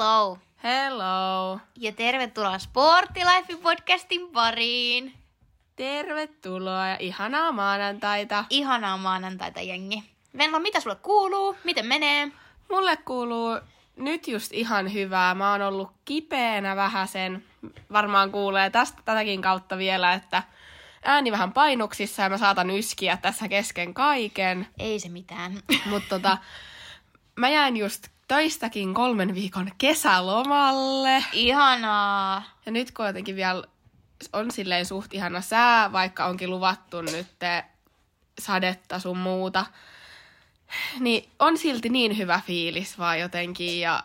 Hello! Hello! Ja tervetuloa Sportilife podcastin pariin. Tervetuloa ja ihanaa maanantaita. Ihanaa maanantaita, jengi. Venla, mitä sulle kuuluu? Miten menee? Mulle kuuluu nyt just ihan hyvää. Mä oon ollut kipeänä vähän sen. Varmaan kuulee tästä tätäkin kautta vielä, että ääni vähän painuksissa ja mä saatan yskiä tässä kesken kaiken. Ei se mitään. Mutta tota, mä jäin just töistäkin kolmen viikon kesälomalle. Ihanaa. Ja nyt kun jotenkin vielä on silleen suht ihana sää, vaikka onkin luvattu nyt sadetta sun muuta, niin on silti niin hyvä fiilis vaan jotenkin ja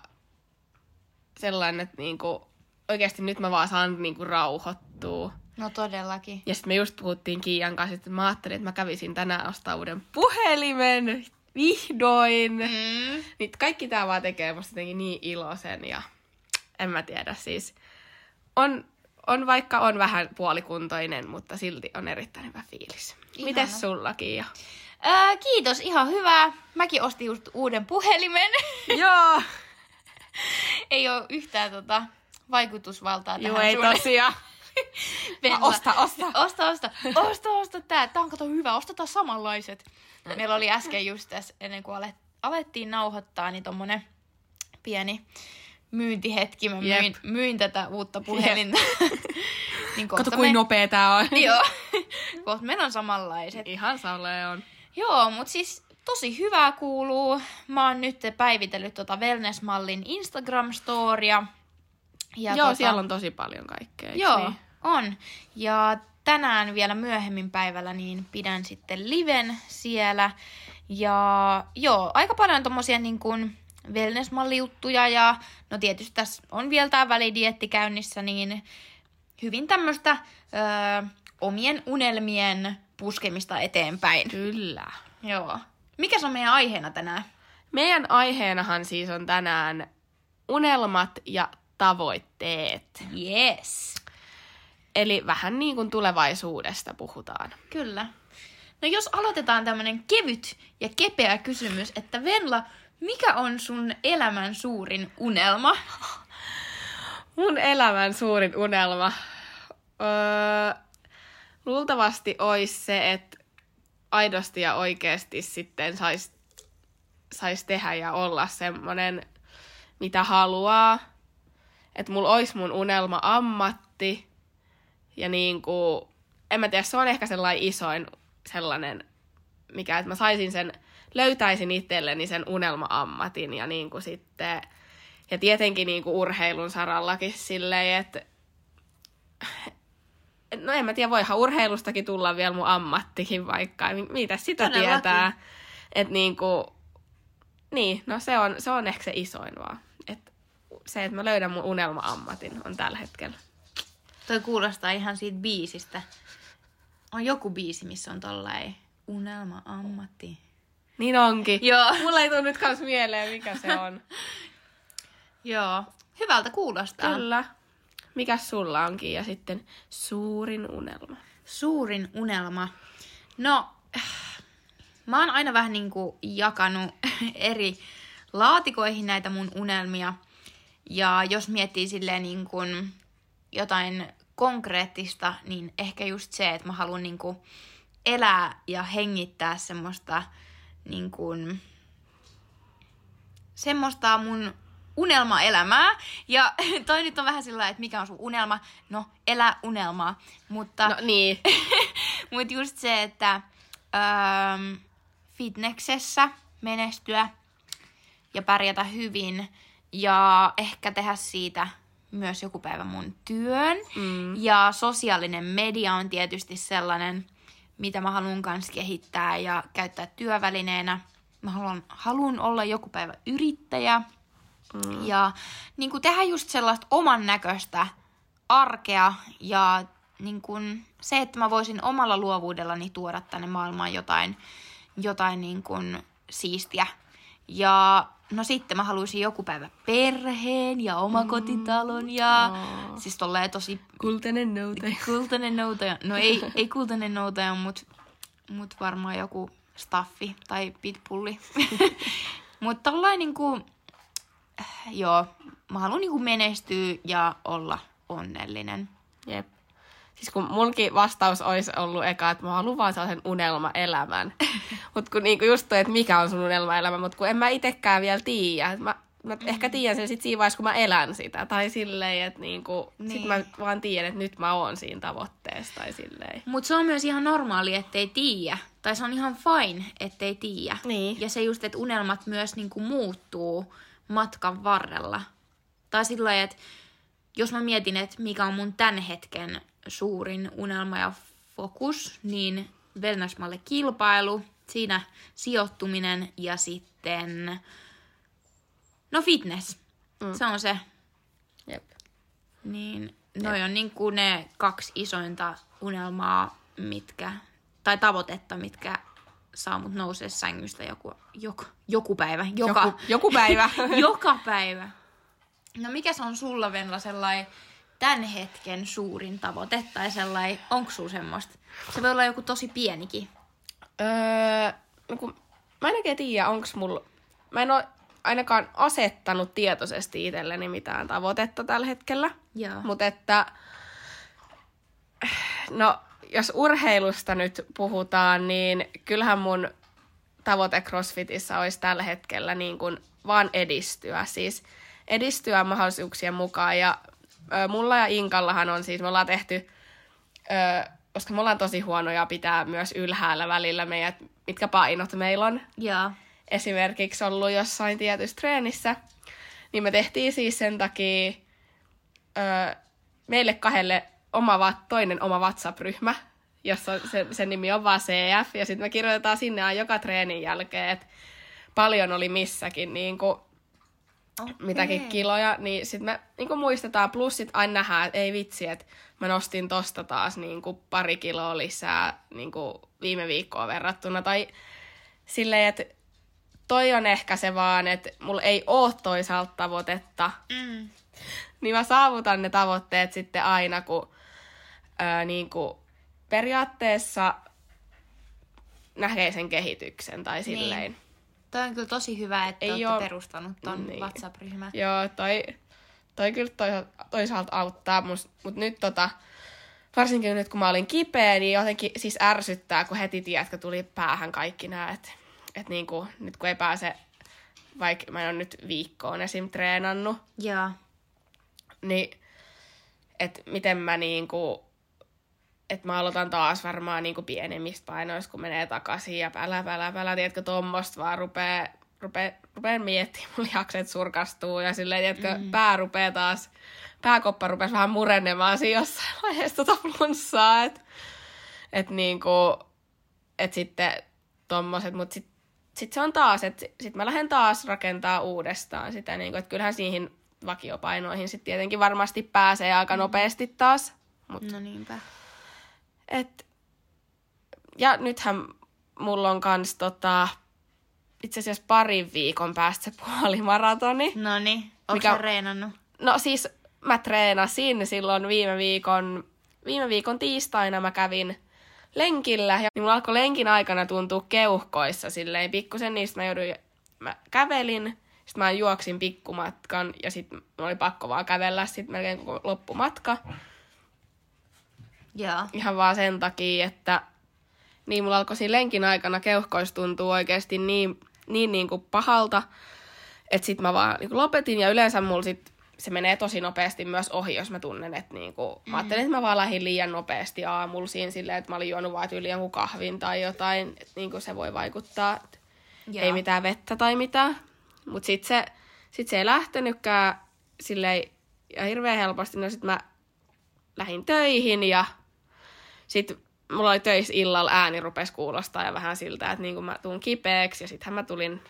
sellainen, että niinku, oikeasti nyt mä vaan saan niinku rauhoittua. No todellakin. Ja sitten me just puhuttiin Kiian kanssa, että mä ajattelin, että mä kävisin tänään ostaa uuden puhelimen vihdoin. Mm. Niin kaikki tää vaan tekee musta jotenkin niin iloisen ja en mä tiedä siis. On, on vaikka on vähän puolikuntoinen, mutta silti on erittäin hyvä fiilis. Ihana. Mites sullakin? Ja... Ää, kiitos, ihan hyvää. Mäkin ostin just uuden puhelimen. Joo! ei ole yhtään tota, vaikutusvaltaa tähän Joo, ei sun- tosiaan. Venla. Osta, osta. Osta, osta. Osta, osta tää. Tää on kato hyvä. Ostetaan samanlaiset. Meillä oli äsken just tässä, ennen kuin alet, alettiin nauhoittaa, niin tommonen pieni myyntihetki. Mä Jep. myin, myin tätä uutta puhelinta. niin Kato, kohta kuin me... nopea tää on. Joo. kohta meillä on samanlaiset. Ihan salee on. Joo, mutta siis tosi hyvää kuuluu. Mä oon nyt päivitellyt tota Wellness-mallin Instagram-storia. Ja Joo, siellä on tosi paljon kaikkea. Joo, Niin? on. Ja tänään vielä myöhemmin päivällä niin pidän sitten liven siellä. Ja joo, aika paljon tommosia niin kuin wellness-mallijuttuja ja no tietysti tässä on vielä tää välidietti käynnissä, niin hyvin tämmöistä öö, omien unelmien puskemista eteenpäin. Kyllä. Joo. Mikä on meidän aiheena tänään? Meidän aiheenahan siis on tänään unelmat ja tavoitteet. Yes. Eli vähän niin kuin tulevaisuudesta puhutaan. Kyllä. No jos aloitetaan tämmönen kevyt ja kepeä kysymys, että Venla, mikä on sun elämän suurin unelma? Mun elämän suurin unelma. Öö, luultavasti olisi se, että aidosti ja oikeasti sitten sais, sais tehdä ja olla semmonen, mitä haluaa. Että mulla olisi mun unelma ammatti. Ja niin kuin, en mä tiedä, se on ehkä sellainen isoin sellainen, mikä, että mä saisin sen, löytäisin itselleni sen unelma-ammatin ja niin kuin sitten, ja tietenkin niin kuin urheilun sarallakin silleen, että no en mä tiedä, voihan urheilustakin tulla vielä mun ammattikin vaikka, Mi- mitä sitä Todellakin. tietää. Että niin kuin, niin, no se on, se on ehkä se isoin vaan. Et se, että mä löydän mun unelma-ammatin on tällä hetkellä. Toi kuulostaa ihan siitä biisistä. On joku biisi, missä on tollain unelma ammatti. Niin onkin. Joo. Mulla ei tule nyt kans mieleen, mikä se on. Joo. Hyvältä kuulostaa. Kyllä. Mikäs sulla onkin? Ja sitten suurin unelma. Suurin unelma. No, mä oon aina vähän niinku jakanut eri laatikoihin näitä mun unelmia. Ja jos miettii silleen niin kuin jotain konkreettista, niin ehkä just se, että mä haluan niin kuin elää ja hengittää semmoista niin kuin, semmoista mun unelmaelämää. Ja toi nyt on vähän sillä että mikä on sun unelma? No, elä unelmaa. Mutta No niin. mutta just se, että öö, fitneksessä menestyä ja pärjätä hyvin ja ehkä tehdä siitä myös joku päivä mun työn. Mm. Ja sosiaalinen media on tietysti sellainen, mitä mä haluan kanssa kehittää ja käyttää työvälineenä. Mä haluan, haluan olla joku päivä yrittäjä mm. ja niin kuin tehdä just sellaista oman näköistä arkea ja niin kuin se, että mä voisin omalla luovuudellani tuoda tänne maailmaan jotain, jotain niin kuin siistiä. Ja no sitten mä haluaisin joku päivä perheen ja omakotitalon ja Aa. siis tolleen tosi Kultainen noute. kultainen noutaja. No ei, ei kultainen noutaja, mutta mut varmaan joku staffi tai pitbulli. mutta tollain niinku, joo, mä haluan niinku menestyä ja olla onnellinen. Jep. Siis kun munkin vastaus olisi ollut eka, että mä haluan vaan sellaisen unelmaelämän. mutta kun niinku just toi, että mikä on sun unelmaelämä, mutta kun en mä itekään vielä tiedä. Mä, mä mm. ehkä tiedän sen sit siinä vaiheessa, kun mä elän sitä. Tai silleen, että niinku, niin. sit mä vaan tiedän, että nyt mä oon siinä tavoitteessa. Tai silleen. Mutta se on myös ihan normaali, ettei tiedä. Tai se on ihan fine, ettei tiedä. Niin. Ja se just, että unelmat myös niinku muuttuu matkan varrella. Tai sillä lailla, että jos mä mietin, että mikä on mun tämän hetken suurin unelma ja fokus, niin Wellnessmalle kilpailu, siinä sijoittuminen ja sitten, no fitness. Mm. Se on se. Jep. Niin, noi on niin kuin ne kaksi isointa unelmaa, mitkä, tai tavoitetta, mitkä saa mut nousee sängystä joku, joku, joku päivä. Joka, Joku, joku päivä. joka päivä. No mikä se on sulla, Venla, sellainen tämän hetken suurin tavoite tai sellainen, onko sulla semmoista? Se voi olla joku tosi pienikin. öö, no kun, mä en oikein tiedä, onks mulla... Mä en ole ainakaan asettanut tietoisesti itselleni mitään tavoitetta tällä hetkellä. Mutta että... No, jos urheilusta nyt puhutaan, niin kyllähän mun tavoite CrossFitissa olisi tällä hetkellä niin kuin vaan edistyä. Siis edistyä mahdollisuuksien mukaan. Ja mulla ja Inkallahan on siis, me ollaan tehty, ö, koska me ollaan tosi huonoja pitää myös ylhäällä välillä meidän, mitkä painot meillä on. Joo. Esimerkiksi ollut jossain tietyssä treenissä, niin me tehtiin siis sen takia ö, meille kahdelle oma, toinen oma WhatsApp-ryhmä, jossa se, sen nimi on vaan CF, ja sitten me kirjoitetaan sinne aina joka treenin jälkeen, että paljon oli missäkin niin kuin, Okay. mitäkin kiloja, niin sitten me niin muistetaan, plus sit aina nähdään, että ei vitsi, että mä nostin tosta taas niin kuin pari kiloa lisää niin kuin viime viikkoa verrattuna, tai silleen, että toi on ehkä se vaan, että mulla ei oo toisaalta tavoitetta, Mm. niin mä saavutan ne tavoitteet sitten aina, kun ää, niin kuin periaatteessa näkee sen kehityksen tai silleen. Niin. Toi on kyllä tosi hyvä, että Ei oo- perustanut ton Niin. niin. WhatsApp-ryhmän. Joo, toi, toi kyllä toisaalta, toisaalta auttaa, mutta nyt tota, varsinkin nyt kun mä olin kipeä, niin jotenkin siis ärsyttää, kun heti tiedätkö, tuli päähän kaikki nämä, että et niinku, nyt kun ei pääse, vaikka mä en ole nyt viikkoon esim. treenannut, Joo. niin että miten mä niinku, että mä aloitan taas varmaan niinku pienemmistä painoista, kun menee takaisin ja pälä, pälä, pälä, tiedätkö, tommosta vaan rupee, rupee, rupeen miettimään, mun lihakset surkastuu ja silleen, tiedätkö, mm. pää rupee taas, pääkoppa rupesi vähän murenemaan siinä jossain vaiheessa tota flunssaa, että et niinku, et sitten tommoset, mut sit, sit se on taas, että sit, sit mä lähden taas rakentaa uudestaan sitä, niinku, että kyllähän siihen vakiopainoihin sitten tietenkin varmasti pääsee aika nopeasti taas, mut No niinpä. Et, ja nythän mulla on kans tota, itse asiassa parin viikon päästä se puolimaratoni. No niin. Onko Mikä- reenannut? No siis mä treenasin silloin viime viikon, viime viikon tiistaina mä kävin lenkillä ja niin mulla alkoi lenkin aikana tuntua keuhkoissa silleen pikkusen niistä mä jouduin, mä kävelin, sitten mä juoksin pikkumatkan ja sitten oli pakko vaan kävellä sitten melkein koko loppumatka. Joo. ihan vaan sen takia, että niin mulla alkoi siinä lenkin aikana keuhkois tuntuu oikeasti niin, niin, niin kuin pahalta, että sit mä vaan niin kuin lopetin ja yleensä mulla sit se menee tosi nopeasti myös ohi, jos mä tunnen, että niin kuin, mä ajattelin, että mä vaan lähdin liian nopeasti aamulla siinä silleen, että mä olin juonut vaan yli jonkun kahvin tai jotain, että niin kuin se voi vaikuttaa, Joo. ei mitään vettä tai mitään. Mutta sitten se, sit se ei lähtenytkään silleen ja hirveän helposti. No sitten mä lähdin töihin ja sitten mulla oli töissä illalla ääni rupesi kuulostaa ja vähän siltä, että niin mä tuun kipeäksi ja sittenhän mä tulin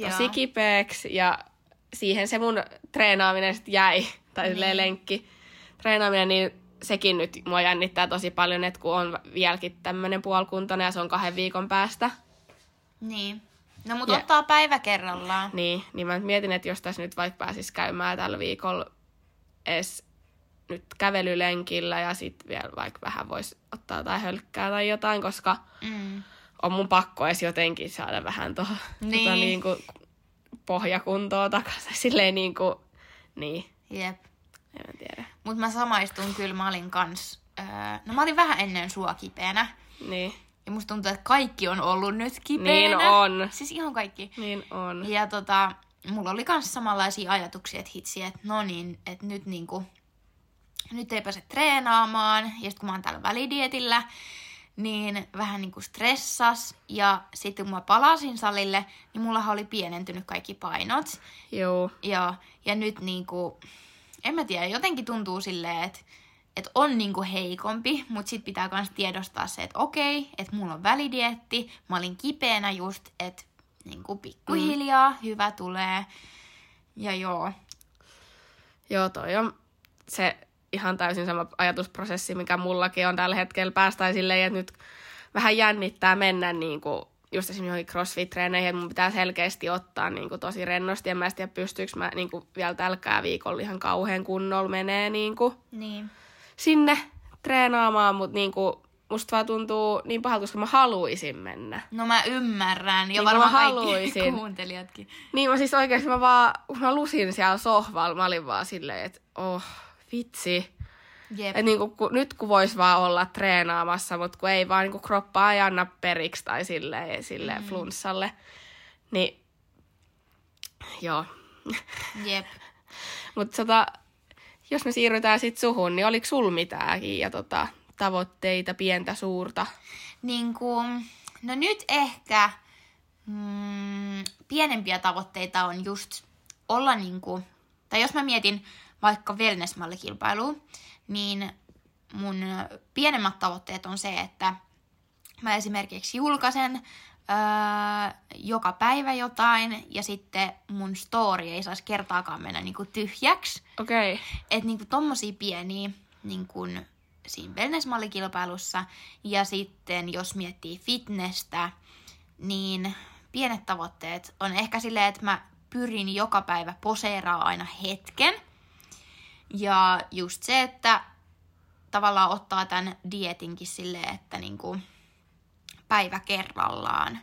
tosi Joo. kipeäksi ja siihen se mun treenaaminen sitten jäi, tai niin. Lenkki treenaaminen, niin sekin nyt mua jännittää tosi paljon, että kun on vieläkin tämmöinen puolikuntainen ja se on kahden viikon päästä, Niin. No mut Ja- ottaa päivä kerrallaan. niin, niin mä mietin, että jos tässä nyt vaikka pääsis käymään tällä viikolla edes nyt kävelylenkillä ja sitten vielä vaikka vähän voisi ottaa jotain hölkkää tai jotain, koska Mm. on mun pakko edes jotenkin saada vähän tuohon Niin. tota, niin kuin pohjakuntoa takaisin. Silleen niin kuin, Niin, Jep. en mä tiedä. Mut mä samaistun kyllä, mä olin kans... Öö, no mä olin vähän ennen sua kipeänä. Niin, Ja musta tuntuu, että kaikki on ollut nyt kipeänä. Niin on. Siis ihan kaikki. niin on. Ja tota, mulla oli kans samanlaisia ajatuksia, että hitsi, että no niin, että nyt niinku, nyt ei pääse treenaamaan. Ja sitten kun mä oon täällä välidietillä, niin vähän niinku stressas. Ja sitten kun mä palasin salille, niin mullahan oli pienentynyt kaikki painot. Joo. Ja, ja nyt niinku, en mä tiedä, jotenkin tuntuu silleen, että et on niinku heikompi, mutta sit pitää myös tiedostaa se, että okei, että mulla on välidietti, mä olin kipeänä just, että niinku pikkuhiljaa mm. hyvä tulee. Ja joo, Joo, toi on se ihan täysin sama ajatusprosessi, mikä mullakin on tällä hetkellä. Päästään silleen, että nyt vähän jännittää mennä niin kuin just esimerkiksi johonkin crossfit-treeneihin, että mun pitää selkeästi ottaa niin kuin tosi rennosti. En mä tiedä, pystyykö mä niin kuin vielä tälläkään viikolla ihan kauhean kunnolla menee niin kuin niin. sinne treenaamaan, mutta niin kuin musta vaan tuntuu niin pahalta, koska mä haluaisin mennä. No mä ymmärrän, ja Niin varmaan mä kaikki haluaisin. kuuntelijatkin. Niin mä siis oikeasti mä vaan, kun mä lusin siellä sohvalla, mä olin vaan silleen, että oh, vitsi. Jep. Et niinku, ku, nyt kun vois vaan olla treenaamassa, mutta kun ei vaan niinku kroppaa ei anna periksi tai silleen, silleen mm. flunssalle. Niin, joo. Jep. mutta tota, jos me siirrytään sit suhun, niin oliko sul mitään ja tota, tavoitteita, pientä, suurta? Niin kuin, no nyt ehkä mm, pienempiä tavoitteita on just olla niin kuin, tai jos mä mietin vaikka wellness-mallikilpailua, niin mun pienemmät tavoitteet on se, että mä esimerkiksi julkaisen öö, joka päivä jotain ja sitten mun story ei saisi kertaakaan mennä niin kuin tyhjäksi. Okei. Okay. Että niinku tommosia pieniä niinku siinä wellness-mallikilpailussa. Ja sitten jos miettii fitnessä, niin pienet tavoitteet on ehkä silleen, että mä pyrin joka päivä poseeraa aina hetken. Ja just se, että tavallaan ottaa tämän dietinkin silleen, että niinku päivä kerrallaan.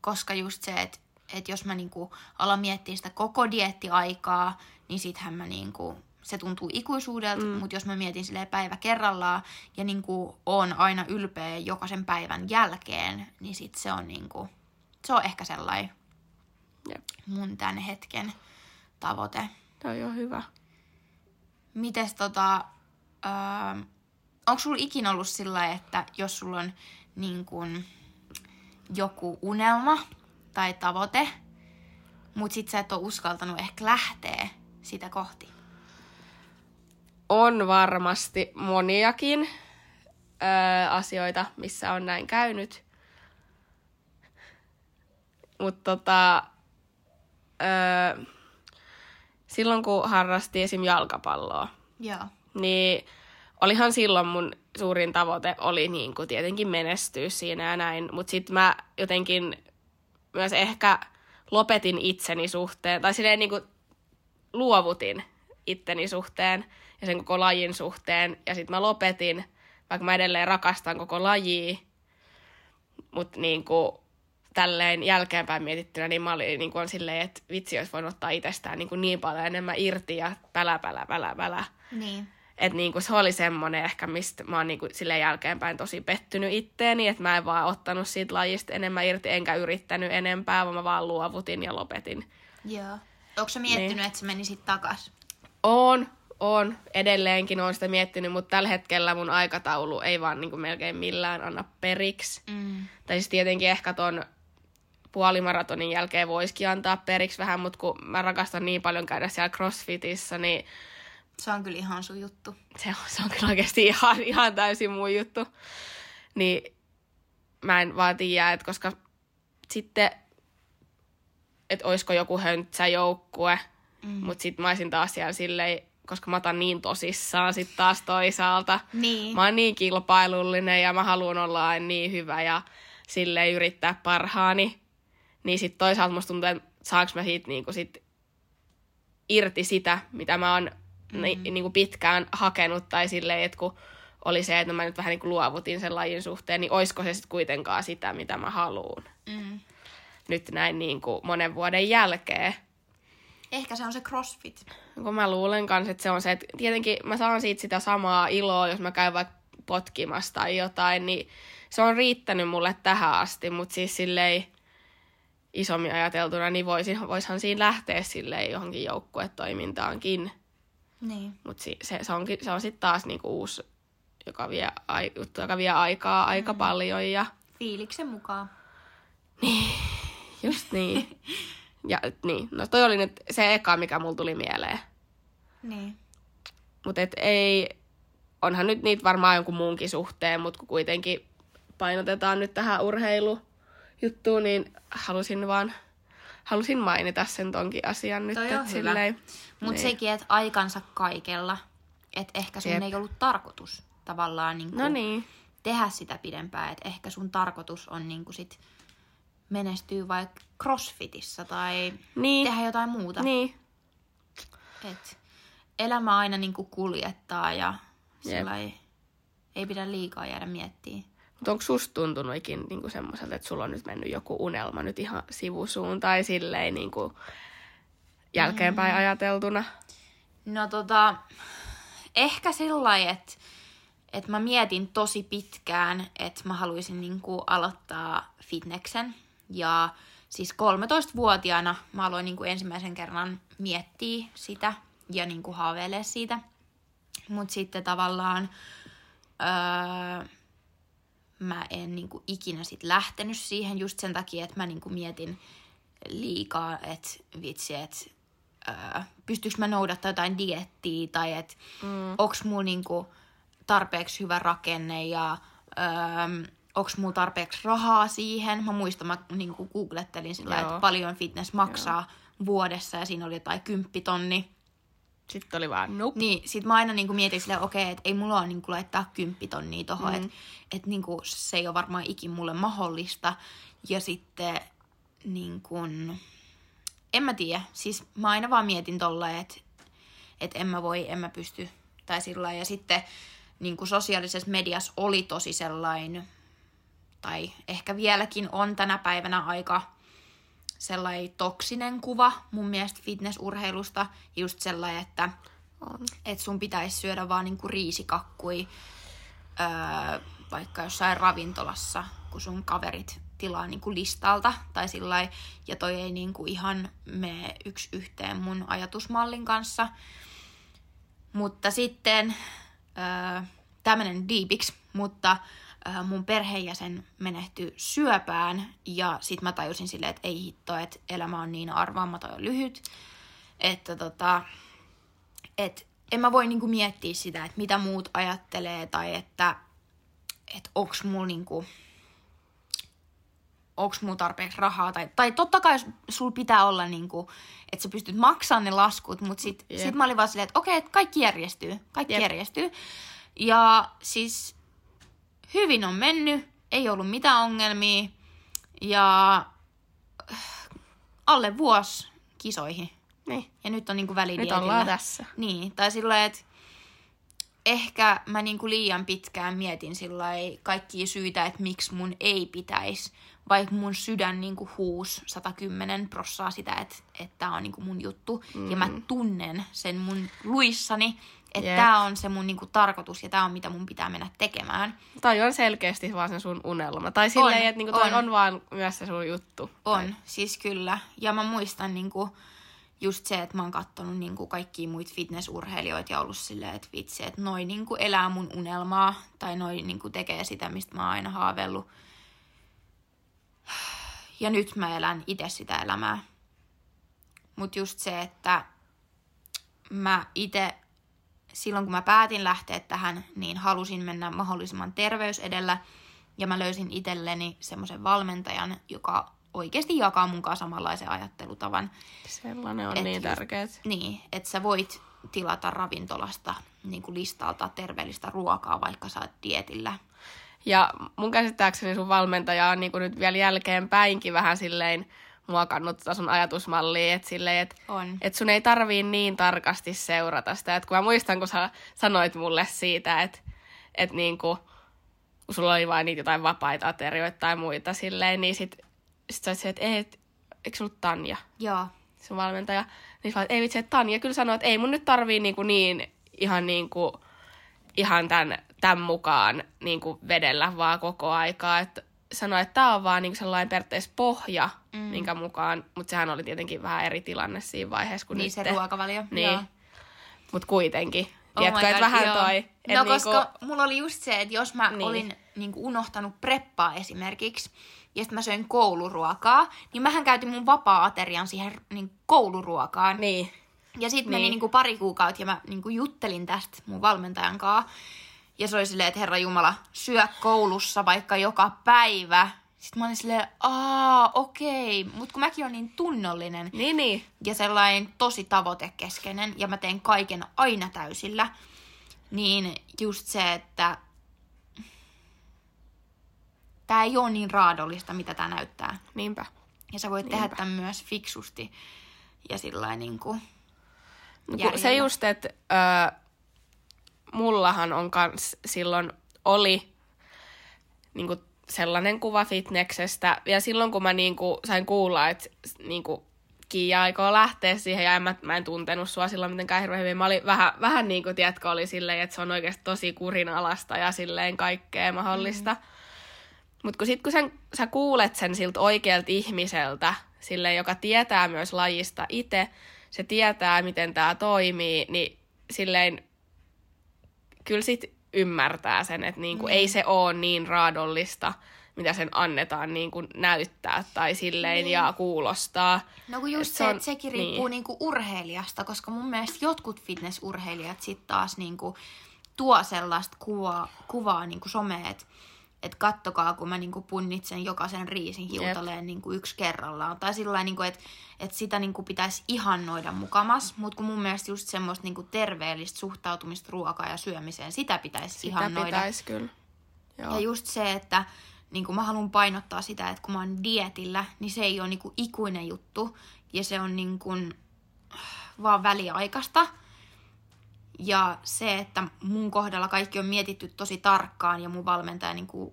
Koska just se, että, että jos mä niinku alan miettiä sitä koko diettiaikaa, niin sittenhän mä niinku, se tuntuu ikuisuudelta, mm. mutta jos mä mietin silleen päivä kerrallaan ja niinku on aina ylpeä jokaisen päivän jälkeen, niin sit se on niinku, se on ehkä sellainen Jep. mun tämän hetken tavoite. Toi on hyvä. Mites tota, öö, onko sulla ikinä ollut sillä että jos sulla on niin kun, joku unelma tai tavoite, mut sit sä et ole uskaltanut ehkä lähteä sitä kohti? On varmasti moniakin öö, asioita, missä on näin käynyt. Mutta tota, öö, silloin kun harrastin esim. jalkapalloa, Joo. niin olihan silloin mun suurin tavoite oli niin kuin tietenkin menestyä siinä ja näin, mutta sitten mä jotenkin myös ehkä lopetin itseni suhteen, tai silleen niin kuin luovutin itteni suhteen ja sen koko lajin suhteen, ja sitten mä lopetin, vaikka mä edelleen rakastan koko lajia, mutta niin kuin tälleen jälkeenpäin mietittynä, niin mä olin niin kuin on silleen, että vitsi olisi voinut ottaa itsestään niin, kuin niin paljon enemmän irti ja pälä, pälä, pälä, pälä. Niin. Että niinku se oli semmoinen ehkä, mistä mä oon niinku sille jälkeenpäin tosi pettynyt itteeni, että mä en vaan ottanut siitä lajista enemmän irti, enkä yrittänyt enempää, vaan mä vaan luovutin ja lopetin. Joo. Onko sä miettinyt, niin. että sä menisit takas? On, on, edelleenkin on sitä miettinyt, mutta tällä hetkellä mun aikataulu ei vaan niinku melkein millään anna periksi. Mm. Tai siis tietenkin ehkä ton puolimaratonin jälkeen voisikin antaa periksi vähän, mutta kun mä rakastan niin paljon käydä siellä crossfitissa, niin Se on kyllä ihan sun juttu. se on, se on kyllä oikeasti ihan, ihan täysin mun juttu. Niin mä en vaan tiedä, että koska sitten, että olisiko joku höntsäjoukkue, mm. mutta sitten mä olisin taas siellä silleen, koska mä otan niin tosissaan sitten taas toisaalta. Niin. Mä oon niin kilpailullinen ja mä haluan olla aina niin hyvä ja sille yrittää parhaani. Niin sitten toisaalta musta tuntuu, että saanko mä siitä niinku sit irti sitä, mitä mä oon mm. ni, niinku pitkään hakenut. Tai silleen, että kun oli se, että mä nyt vähän niinku luovutin sen lajin suhteen, niin oisko se sitten kuitenkaan sitä, mitä mä haluan. Mm. Nyt näin niinku monen vuoden jälkeen. Ehkä se on se crossfit. Kun mä luulen kanssa, että se on se, että tietenkin mä saan siitä sitä samaa iloa, jos mä käyn vaikka potkimassa tai jotain, niin se on riittänyt mulle tähän asti, mutta siis silleen isommin ajateltuna, niin voisin, voisihan siinä lähteä silleen johonkin joukkuetoimintaankin. Niin. Mutta se, se, se, onkin, se on sitten taas niinku uusi joka vie, ai, joka vie aikaa aika mm. paljon. Ja... Fiiliksen mukaan. Niin, just niin. ja niin, no toi oli nyt se eka, mikä mulla tuli mieleen. Niin. Mutta et ei, onhan nyt niitä varmaan jonkun muunkin suhteen, mutta kuitenkin painotetaan nyt tähän urheilujuttuun, niin halusin vaan halusin mainita sen tonkin asian nyt. Toi on hyvä. Mutta niin. sekin, että aikansa kaikella, että ehkä sun Jep. ei ollut tarkoitus tavallaan niin no niin. tehdä sitä pidempään. Että ehkä sun tarkoitus on niin kuin sit menestyä vaikka crossfitissa tai niin. tehdä jotain muuta. Niin. Et elämä aina niin kuin kuljettaa ja ei, ei pidä liikaa jäädä miettimään. Mutta onko susta tuntunut ikin niinku semmoiselta, että sulla on nyt mennyt joku unelma nyt ihan sivusuun tai silleen niinku jälkeenpäin mm. ajateltuna? No tota, ehkä sillä että et mä mietin tosi pitkään, että mä haluaisin niinku aloittaa fitneksen. Ja siis 13-vuotiaana mä aloin niinku ensimmäisen kerran miettiä sitä ja niinku haaveilee siitä. Mutta sitten tavallaan öö, mä en niinku ikinä sit lähtenyt siihen just sen takia, että mä niinku mietin liikaa, että vitsi, että öö, pystyykö mä noudattaa jotain diettiä tai että mm. onks mulla niinku tarpeeksi hyvä rakenne ja öö, onko mulla tarpeeksi rahaa siihen. Mä muistan, mä niin googlettelin sillä, Joo. että paljon fitness maksaa Joo. vuodessa ja siinä oli jotain kymppitonni. Sitten oli vaan nope. Niin, sit mä aina niinku mietin silleen, okei, okay, että ei mulla ole niinku laittaa kymppitonnia tohon, mm. että et niinku se ei ole varmaan ikin mulle mahdollista. Ja sitten niin kun, en mä tiedä, siis mä aina vaan mietin tolleen, että et en mä voi, en mä pysty, tai sillä Ja sitten niin kuin sosiaalisessa mediassa oli tosi sellainen, tai ehkä vieläkin on tänä päivänä aika sellainen toksinen kuva mun mielestä fitnessurheilusta. Just sellainen, että, on. että sun pitäisi syödä vaan niinku riisikakkui öö, vaikka jossain ravintolassa, kun sun kaverit tilaa niinku listalta tai sillai, ja toi ei niinku ihan mene yksi yhteen mun ajatusmallin kanssa. Mutta sitten öö, tämmönen diipiksi, mutta mun perheenjäsen menehtyi syöpään ja sit mä tajusin silleen, että ei hitto, että elämä on niin arvaamaton ja lyhyt, että tota, et en mä voi niinku miettiä sitä, että mitä muut ajattelee tai että et onks mulla niinku, onks mulla tarpeeksi rahaa. Tai, tai totta kai sul pitää olla niinku, että sä pystyt maksamaan ne laskut, mutta sit, yep. sit mä olin vaan silleen, että okei, okay, kaikki järjestyy. Kaikki yep. järjestyy. Ja siis hyvin on mennyt, ei ollut mitään ongelmia. Ja äh, alle vuosi kisoihin. Niin. Ja nyt on niinku välidietillä. Nyt ollaan tässä. Niin, tai silleen, että ehkä mä niinku liian pitkään mietin kaikkia syitä, että miksi mun ei pitäisi vaikka mun sydän niin kuin huus 110 prossaa sitä, että, että tämä on niin kuin mun juttu. Mm. Ja mä mm. tunnen sen mun luissani, että yeah. tämä on se mun niin kuin, tarkoitus ja tämä on mitä mun pitää mennä tekemään. Tai on selkeästi vaan se sun unelma. Tai silleen, että niin kuin, on. on vaan myös se sun juttu. On, tai. siis kyllä. Ja mä muistan niin kuin, just se, että mä oon kattonut niin kuin kaikkia muita fitnessurheilijoita ja ollut silleen, että vitsi, että noi niin kuin elää mun unelmaa. Tai noi niin kuin tekee sitä, mistä mä oon aina haaveillut ja nyt mä elän itse sitä elämää. Mutta just se, että mä itse silloin kun mä päätin lähteä tähän, niin halusin mennä mahdollisimman terveys edellä. Ja mä löysin itselleni semmoisen valmentajan, joka oikeasti jakaa kanssa samanlaisen ajattelutavan. Sellainen on et niin tärkeää. Niin, että sä voit tilata ravintolasta niin kuin listalta terveellistä ruokaa, vaikka sä oot dietillä. Ja mun käsittääkseni sun valmentaja on niin nyt vielä jälkeenpäinkin vähän silleen muokannut tätä sun ajatusmallia, että silleen, että et sun ei tarvii niin tarkasti seurata sitä. Et kun mä muistan, kun sä sanoit mulle siitä, että et niin kuin, kun sulla oli vain niitä jotain vapaita aterioita tai muita silleen, niin sit, sit sä että et, eikö sulla Tanja? Joo. sun valmentaja. Niin sä ei vitsi, että Tanja kyllä sanoi, että ei mun nyt tarvii niinku niin ihan niinku, ihan tämän, tämän mukaan niinku vedellä vaan koko aikaa. Että sanoi, että tämä on vaan niinku sellainen periaatteessa pohja, mm. minkä mukaan, mutta sehän oli tietenkin vähän eri tilanne siinä vaiheessa. Kun Niin nyt, se ruokavalio. Niin, mutta kuitenkin. Oh Tiedätkö, että vähän joo. toi. et No niinku, koska mulla oli just se, että jos mä Niin. olin niin kuin unohtanut preppaa esimerkiksi, ja sitten mä söin kouluruokaa, niin mähän käytin mun vapaa-aterian siihen niin kouluruokaan. Niin, Ja sitten Niin. meni niinku pari kuukautta ja mä niinku juttelin tästä mun valmentajan kanssa. Ja se oli silleen, että herra Jumala, syö koulussa vaikka joka päivä. Sitten mä olin silleen, aa, okei. Mutta kun mäkin olen niin tunnollinen niin, niin. ja sellainen tosi tavoitekeskeinen ja mä teen kaiken aina täysillä, niin just se, että tämä ei ole niin raadollista, mitä tämä näyttää. Niinpä. Ja sä voit tehdä tämän myös fiksusti ja sillä niin kuin No se just, että ö, mullahan on kans silloin oli niinku sellainen kuva fitneksestä. Ja silloin kun mä niinku sain kuulla, että niinku Kiia aikoo lähteä siihen ja en mä, mä en tuntenut sua silloin mitenkään hirveän hyvin. Mä olin vähän, vähän niin kuin, tiedätkö, oli silleen, että se on oikeasti tosi kurinalasta ja silleen kaikkea mahdollista. Mm. Mutta kun sit kun sen, sä kuulet sen siltä oikealta ihmiseltä, sille joka tietää myös lajista itse, se tietää, miten tämä toimii, niin silleen kyllä sit ymmärtää sen, että niinku, mm. ei se ole niin raadollista, mitä sen annetaan niinku näyttää tai silleen niin. ja kuulostaa. No kun just Et se, on- että sekin riippuu niin. niinku urheilijasta, koska mun mielestä jotkut fitnessurheilijat sitten taas niinku tuo sellaista kuvaa, kuvaa niinku someen, että et kattokaa, kun mä niinku punnitsen jokaisen riisin hiutaleen niinku yksi kerrallaan. Tai sillä niinku, että et sitä niinku pitäisi ihannoida mukamas, mutta kun mun mielestä just semmoista niinku terveellistä suhtautumista ruokaan ja syömiseen, sitä pitäisi Sitä ihannoida. pitäisi kyllä. Joo. Ja just se, että niin kuin mä haluan painottaa sitä, että kun mä oon dietillä, niin se ei ole niin kuin ikuinen juttu. Ja se on niin kuin vaan väliaikaista. Ja se, että mun kohdalla kaikki on mietitty tosi tarkkaan ja mun valmentaja niin kuin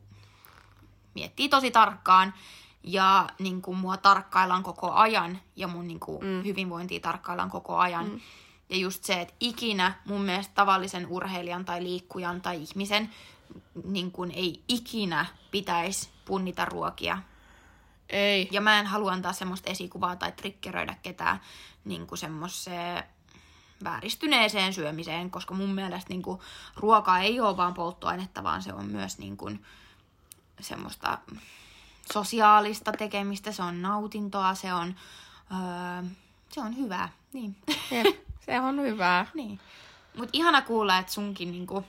miettii tosi tarkkaan. Ja niin kuin mua tarkkaillaan koko ajan ja mun niin kuin mm. hyvinvointia tarkkaillaan koko ajan. Mm. Ja just se, että ikinä mun mielestä tavallisen urheilijan tai liikkujan tai ihmisen niin kuin ei ikinä pitäisi punnita ruokia. Ei. Ja mä en halua antaa semmoista esikuvaa tai triggeröidä ketään niin kuin semmoiseen vääristyneeseen syömiseen, koska mun mielestä niin kuin, ruoka ei ole vaan polttoainetta, vaan se on myös niin kuin, semmoista sosiaalista tekemistä, se on nautintoa, se on, öö, se on hyvää. Niin. Jep, se on hyvää. niin. Mutta ihana kuulla, että sunkin niinku,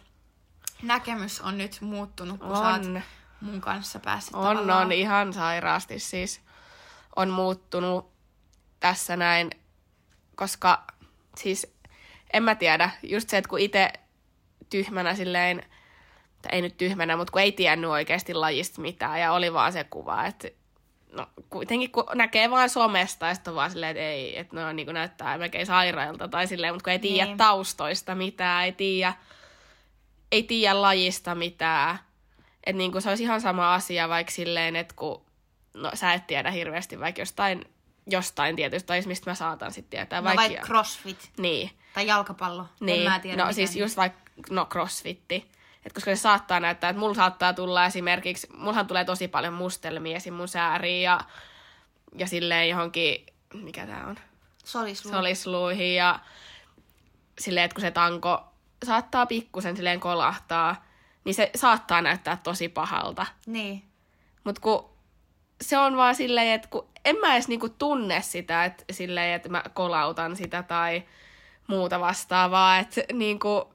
näkemys on nyt muuttunut, kun On. sä oot mun kanssa päässyt On, tavallaan- on ihan sairaasti siis. On muuttunut tässä näin, koska siis en mä tiedä, just se, että kun itse tyhmänä silleen, tai ei nyt tyhmänä, mutta kun ei tiennyt oikeasti lajista mitään ja oli vaan se kuva, että no kuitenkin kun näkee vaan somesta ja sitten vaan silleen, että ei, että no niin kuin näyttää melkein sairailta tai silleen, mutta kun ei tiedä Niin. taustoista mitään, ei tiedä, ei tiedä lajista mitään. Että niin kuin se olisi ihan sama asia vaikka silleen, että kun no, sä et tiedä hirveästi vaikka jostain, jostain tietystä lajista, mistä mä saatan sitten tietää. No vaikka, vaikka crossfit Niin, tai jalkapallo. niin. En mä tiedä no mitään siis just vaikka, no crossfitti. Et koska se saattaa näyttää, että mulla saattaa tulla esimerkiksi, mullahan tulee tosi paljon mustelmia esim. mun sääriin ja, ja silleen johonkin, mikä tää on, Solislu. solisluihin ja silleen, että kun se tanko saattaa pikkusen silleen kolahtaa, niin se saattaa näyttää tosi pahalta. Niin. Mutta kun se on vaan silleen, että kun en mä edes niinku tunne sitä, että silleen, että mä kolautan sitä tai muuta vastaavaa, että niinku,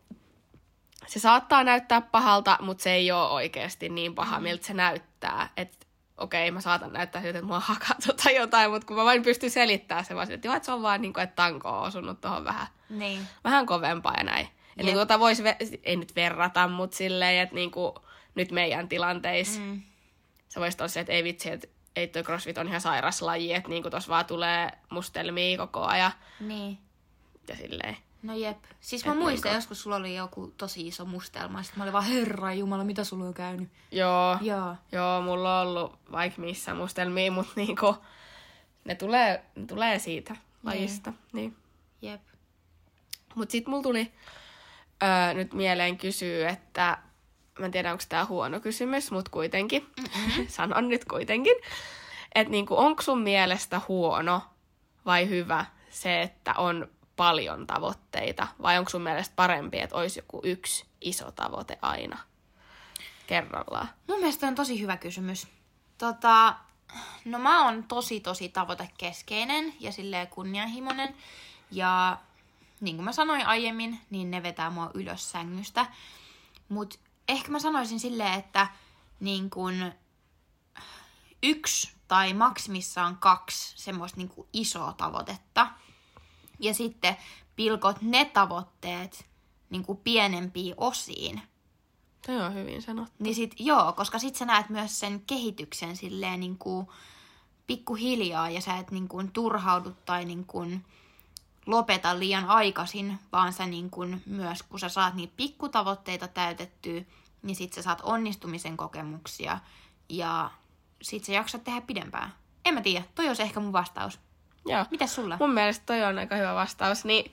se saattaa näyttää pahalta, mutta se ei ole oikeasti niin paha, Mm. miltä se näyttää. Että okei, mä saatan näyttää siltä, että mua hakattu tai jotain, mutta kun mä vain pystyn selittämään se vaan että, joo, että se on vaan niin kuin, että tanko on osunut tuohon vähän, Niin. vähän kovempaa ja näin. Eli Jep. tota voisi, ve- ei nyt verrata, mutta silleen, että niinku, nyt meidän tilanteissa Mm. se voisi tosiaan, että ei vitsi, että ei toi crossfit on ihan sairas laji, että niinku tossa vaan tulee mustelmia koko ajan Niin. Ja silleen. No jep. Siis mä Et muistan, niinku- joskus sulla oli joku tosi iso mustelma. Sitten mä olin vaan, herra jumala, mitä sulla on käynyt? Joo, Joo. joo, mulla on ollut vaikka missä mustelmia, mutta niinku, ne tulee, ne tulee siitä. lajista. Niin. Jep. Mutta sitten mulla tuli öö, nyt mieleen kysyä, että mä en tiedä onko tämä huono kysymys, mutta kuitenkin, sanon nyt kuitenkin, että niinku, onko sun mielestä huono vai hyvä se, että on paljon tavoitteita, vai onko sun mielestä parempi, että olisi joku yksi iso tavoite aina kerrallaan? Mun mielestä on tosi hyvä kysymys. Tota, no mä oon tosi tosi tavoitekeskeinen ja silleen kunnianhimoinen. Ja niin kuin mä sanoin aiemmin, niin ne vetää mua ylös sängystä. Mut ehkä mä sanoisin silleen, että niin kun yksi tai maksimissaan kaksi semmoista niin isoa tavoitetta. Ja sitten pilkot ne tavoitteet niin kuin pienempiin osiin. Toi on hyvin sanottu. Niin sit, joo, koska sit sä näet myös sen kehityksen silleen niin kuin pikkuhiljaa ja sä et niin kuin turhaudu tai niin kuin lopeta liian aikaisin, vaan sä niin kuin myös, kun sä saat niitä pikkutavoitteita täytettyä, niin sit sä saat onnistumisen kokemuksia ja sit sä jaksat tehdä pidempään. En mä tiedä, toi olisi ehkä mun vastaus. Joo. Mitäs sulla? Mun mielestä toi on aika hyvä vastaus. Niin,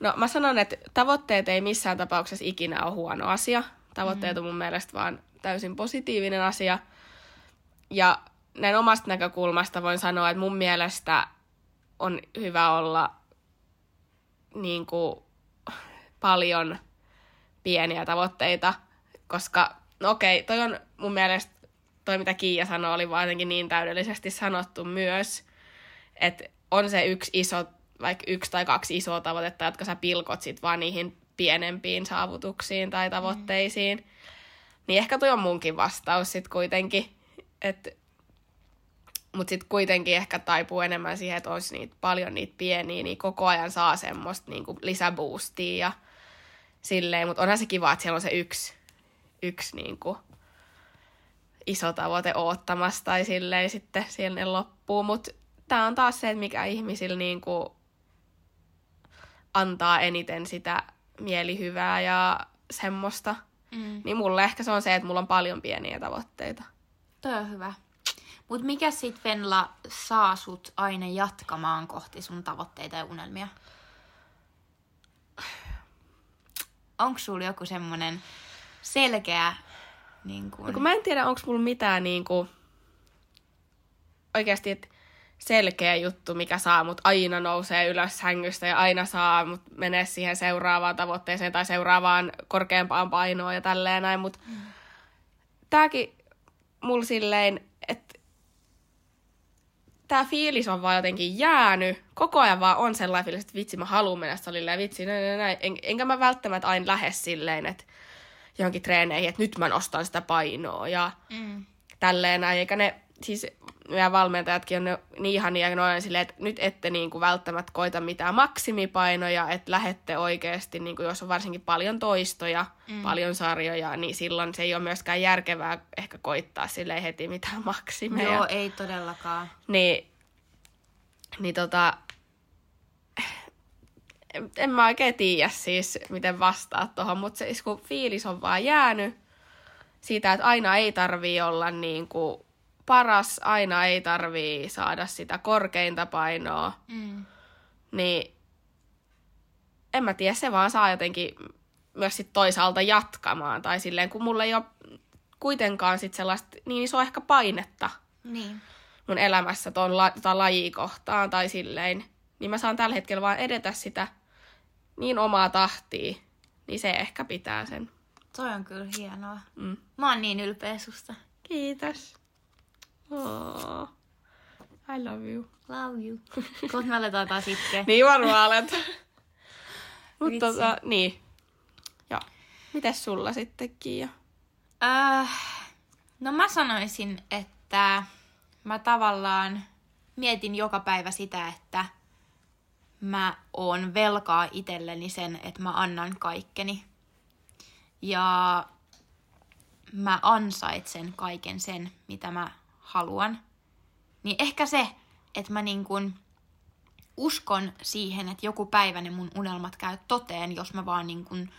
no mä sanon, että tavoitteet ei missään tapauksessa ikinä ole huono asia. Tavoitteet on mun mielestä vaan täysin positiivinen asia. Ja näin omasta näkökulmasta voin sanoa, että mun mielestä on hyvä olla niin kuin, paljon pieniä tavoitteita, koska no okei, toi on mun mielestä, toi mitä Kiia sanoi, oli vaan jotenkin niin täydellisesti sanottu myös, että on se yksi iso, vaikka yksi tai kaksi isoa tavoitetta, jotka sä pilkot sit vaan niihin pienempiin saavutuksiin tai tavoitteisiin. Mm. Niin ehkä toi on munkin vastaus sit kuitenkin. Et, mut sit kuitenkin ehkä taipuu enemmän siihen, että olisi niitä, paljon niitä pieniä, niin koko ajan saa semmoista niinku lisäboostia ja silleen. Mutta onhan se kiva, että siellä on se yksi, yksi niinku iso tavoite oottamassa tai silleen sitten sinne loppuu. Mutta tämä on taas se, että mikä ihmisillä niinku antaa eniten sitä mielihyvää ja semmoista. Mm. Niin mulle ehkä se on se, että mulla on paljon pieniä tavoitteita. Toi on hyvä. Mut mikä sit Venla saa sut aina jatkamaan kohti sun tavoitteita ja unelmia? Onko sulla joku semmonen selkeä niin kun... No kun mä en tiedä, onko mulla mitään niinku oikeasti et selkeä juttu, mikä saa mut aina nousee ylös hängystä ja aina saa mut menee siihen seuraavaan tavoitteeseen tai seuraavaan korkeampaan painoon ja tälleen näin, mut mm. tääkin mulla silleen, että tämä fiilis on vaan jotenkin jäänyt. Koko ajan vaan on sellainen fiilis, että vitsi mä haluan mennä salille ja vitsi näin, näin, näin. En, enkä mä välttämättä aina lähde silleen, että johonkin treeneihin, että nyt mä nostan sitä painoa ja Mm. tälleen näin. Eikä ne, siis meidän valmentajatkin on niin ihania, ja ne on silleen, että nyt ette niin kuin välttämättä koita mitään maksimipainoja, että lähette oikeasti, niin kuin jos on varsinkin paljon toistoja, mm. paljon sarjoja, niin silloin se ei ole myöskään järkevää ehkä koittaa sille heti mitään maksimeja. Joo, ei todellakaan. Niin, niin tota, en, en mä oikein tiedä siis, miten vastaa tuohon, mutta se kun fiilis on vaan jäänyt siitä, että aina ei tarvii olla niin kuin paras, aina ei tarvii saada sitä korkeinta painoa, Mm. niin en mä tiedä, se vaan saa jotenkin myös sit toisaalta jatkamaan, tai silleen, kun mulla ei ole kuitenkaan sit sellaista niin iso ehkä painetta Niin. mun elämässä tuon la, tota lajia kohtaan tai silleen, niin mä saan tällä hetkellä vaan edetä sitä niin omaa tahtia, niin se ehkä pitää sen. Toi on kyllä hienoa. Mm. Mä oon niin ylpeä susta. Kiitos. Oh. I love you. Love you. Kohta me aletaan taas itkeä. Niin varmaan olet. Mutta tota, niin. Joo. Mites sulla sitten, Kiia? Äh, no mä sanoisin, että mä tavallaan mietin joka päivä sitä, että mä oon velkaa itselleni sen, että mä annan kaikkeni. Ja mä ansaitsen kaiken sen, mitä mä haluan. Niin ehkä se, että mä niin kun uskon siihen, että joku päivä ne mun unelmat käy toteen, jos mä vaan niin kun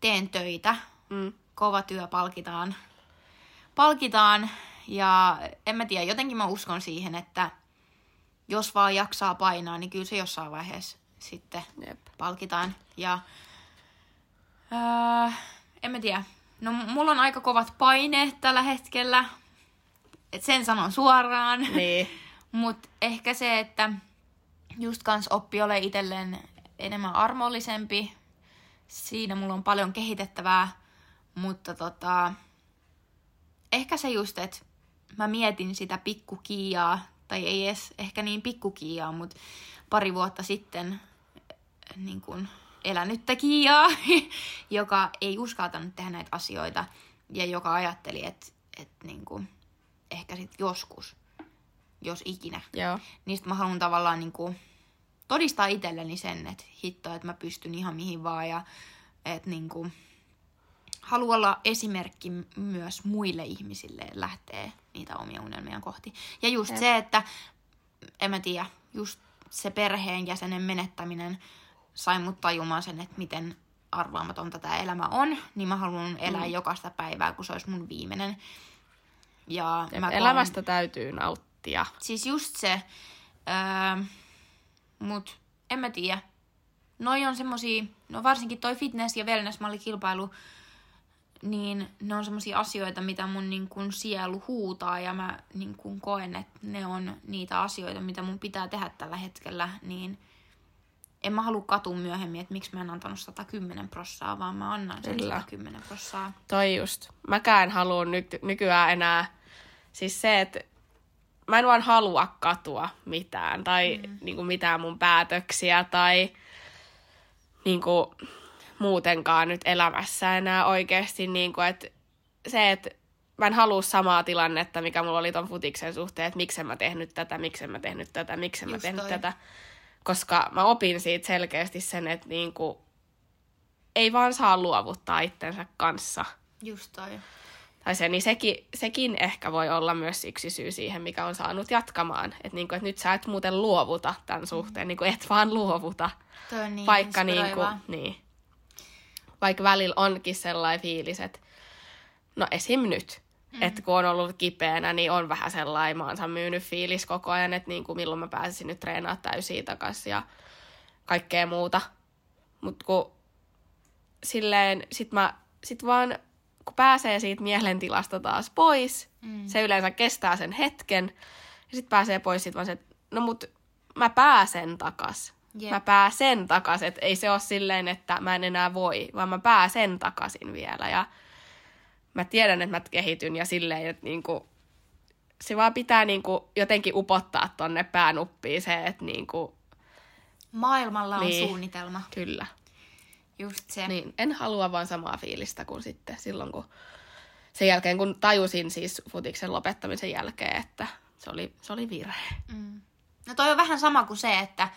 teen töitä. Mm. Kova työ palkitaan. Palkitaan ja en mä tiedä, jotenkin mä uskon siihen, että jos vaan jaksaa painaa, niin kyllä se jossain vaiheessa sitten Jep. palkitaan. Ja öö, en mä tiedä. No mulla on aika kovat paineet tällä hetkellä. Et sen sanon suoraan. Niin. Mutta ehkä se, että just kans oppi ole itselleen enemmän armollisempi. Siinä mulla on paljon kehitettävää. Mutta tota, ehkä se just, että mä mietin sitä pikkukiiaa, tai ei edes ehkä niin pikkukiiaa, mutta pari vuotta sitten niin kun elänyttä kiiaa, joka ei uskaltanut tehdä näitä asioita ja joka ajatteli, että, että niin kun, ehkä sit joskus, jos ikinä. Joo. Niin sit mä haluan tavallaan niin kun, todistaa itselleni sen, että hitto, että mä pystyn ihan mihin vaan ja että niin kun, haluan olla esimerkki myös muille ihmisille lähtee niitä omia unelmia kohti. Ja just Jep. se, että en mä tiedä, just se perheenjäsenen menettäminen sai mut tajumaan sen, että miten arvaamatonta tämä elämä on, niin mä haluan elää mm. jokaista päivää, kun se olisi mun viimeinen. Ja mä koen- Elämästä täytyy nauttia. Siis just se, öö, mut en mä tiedä. Noi on semmosia, no varsinkin toi fitness- ja wellness-mallikilpailu, niin ne on semmosia asioita, mitä mun niin kun sielu huutaa ja mä niin kun koen, että ne on niitä asioita, mitä mun pitää tehdä tällä hetkellä, niin en mä halua katua myöhemmin, että miksi mä en antanut 110 prossaa, vaan mä annan sen Kyllä. 110 prossaa. Toi just. Mäkään haluan ny- nykyään enää, siis se, että mä en vaan halua katua mitään tai mm. niinku mitään mun päätöksiä tai niinku muutenkaan nyt elämässä enää oikeasti, niinku, että se, että mä en halua samaa tilannetta, mikä mulla oli ton futiksen suhteen, että miksen mä tehnyt tätä, miksen mä tehnyt tätä, miksen mä Just tehnyt toi. tätä. Koska mä opin siitä selkeästi sen, että niinku, ei vaan saa luovuttaa itsensä kanssa. Just toi. Tai se, niin sekin, sekin ehkä voi olla myös yksi syy siihen, mikä on saanut jatkamaan. Että niinku, et nyt sä et muuten luovuta tämän suhteen, niinku, et vaan luovuta. Toi on niin vaikka, niinku, niin, vaikka välillä onkin sellainen fiilis, että no esim. nyt, mm. että kun on ollut kipeänä, niin on vähän sellainen maansa myynyt fiilis koko ajan, että niinku, milloin mä pääsisin nyt treenaamaan täysiä takaisin ja kaikkea muuta. Mutta kun silleen, sit mä, sit vaan, kun pääsee siitä mielentilasta taas pois, mm. se yleensä kestää sen hetken, ja sit pääsee pois sit vaan se, että no mut mä pääsen takas. Jep. Mä pääsen takas, että ei se ole silleen, että mä en enää voi, vaan mä pääsen takaisin vielä, ja mä tiedän, että mä kehityn, ja silleen, että niinku, se vaan pitää niinku jotenkin upottaa tonne päänuppiin se, että niinku, Maailmalla on Niin. suunnitelma. kyllä. Just se. Niin, en halua vaan samaa fiilistä kuin sitten silloin, kun sen jälkeen, kun tajusin siis futiksen lopettamisen jälkeen, että se oli, se oli virhe. Mm. No toi on vähän sama kuin se, että,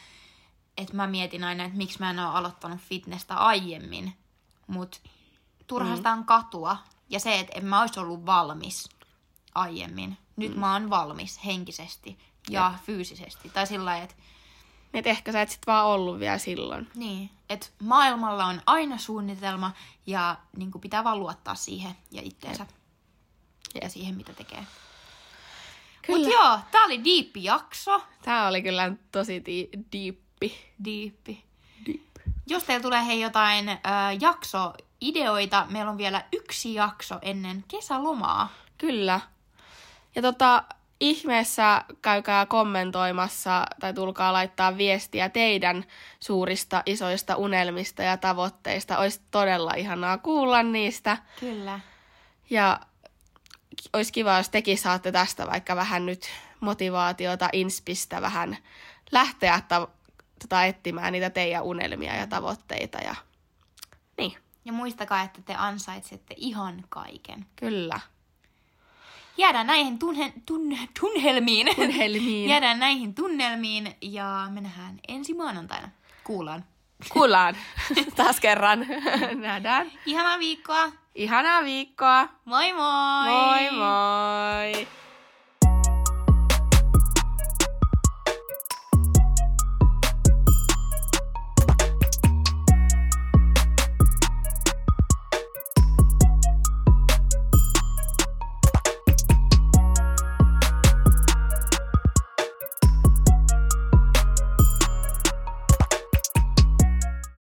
että mä mietin aina, että miksi mä en ole aloittanut fitnessä aiemmin. Mutta turha sitä on katua. Ja se, että en mä olisi ollut valmis aiemmin. Nyt mm. mä oon valmis henkisesti ja Jep. fyysisesti. Tai sillä lailla, että et ehkä sä et sit vaan ollut vielä silloin. niin, että maailmalla on aina suunnitelma ja niin pitää vaan luottaa siihen ja itteensä. Ja siihen, mitä tekee. Kyllä. Mutta joo, tää oli diippi jakso. Tää oli kyllä tosi di- diippi. Diippi. Deep. Jos teillä tulee hei jotain ö, jaksoideoita, meillä on vielä yksi jakso ennen kesälomaa. Kyllä. Ja tota, ihmeessä käykää kommentoimassa tai tulkaa laittaa viestiä teidän suurista isoista unelmista ja tavoitteista. Olisi todella ihanaa kuulla niistä. Kyllä. Ja olisi kiva, jos tekin saatte tästä vaikka vähän nyt motivaatiota, inspistä vähän lähteä ta- tota, etsimään niitä teidän unelmia ja tavoitteita. Ja... Niin, Ja muistakaa, että te ansaitsette ihan kaiken. kyllä. Jäädään näihin tunhe, tun, tunnelmiin. Unelmiin. Jäädään näihin tunnelmiin ja me nähdään ensi maanantaina. Kuullaan. Kuullaan taas kerran. Nähdään. Ihanaa viikkoa. Ihanaa viikkoa. Moi moi! Moi!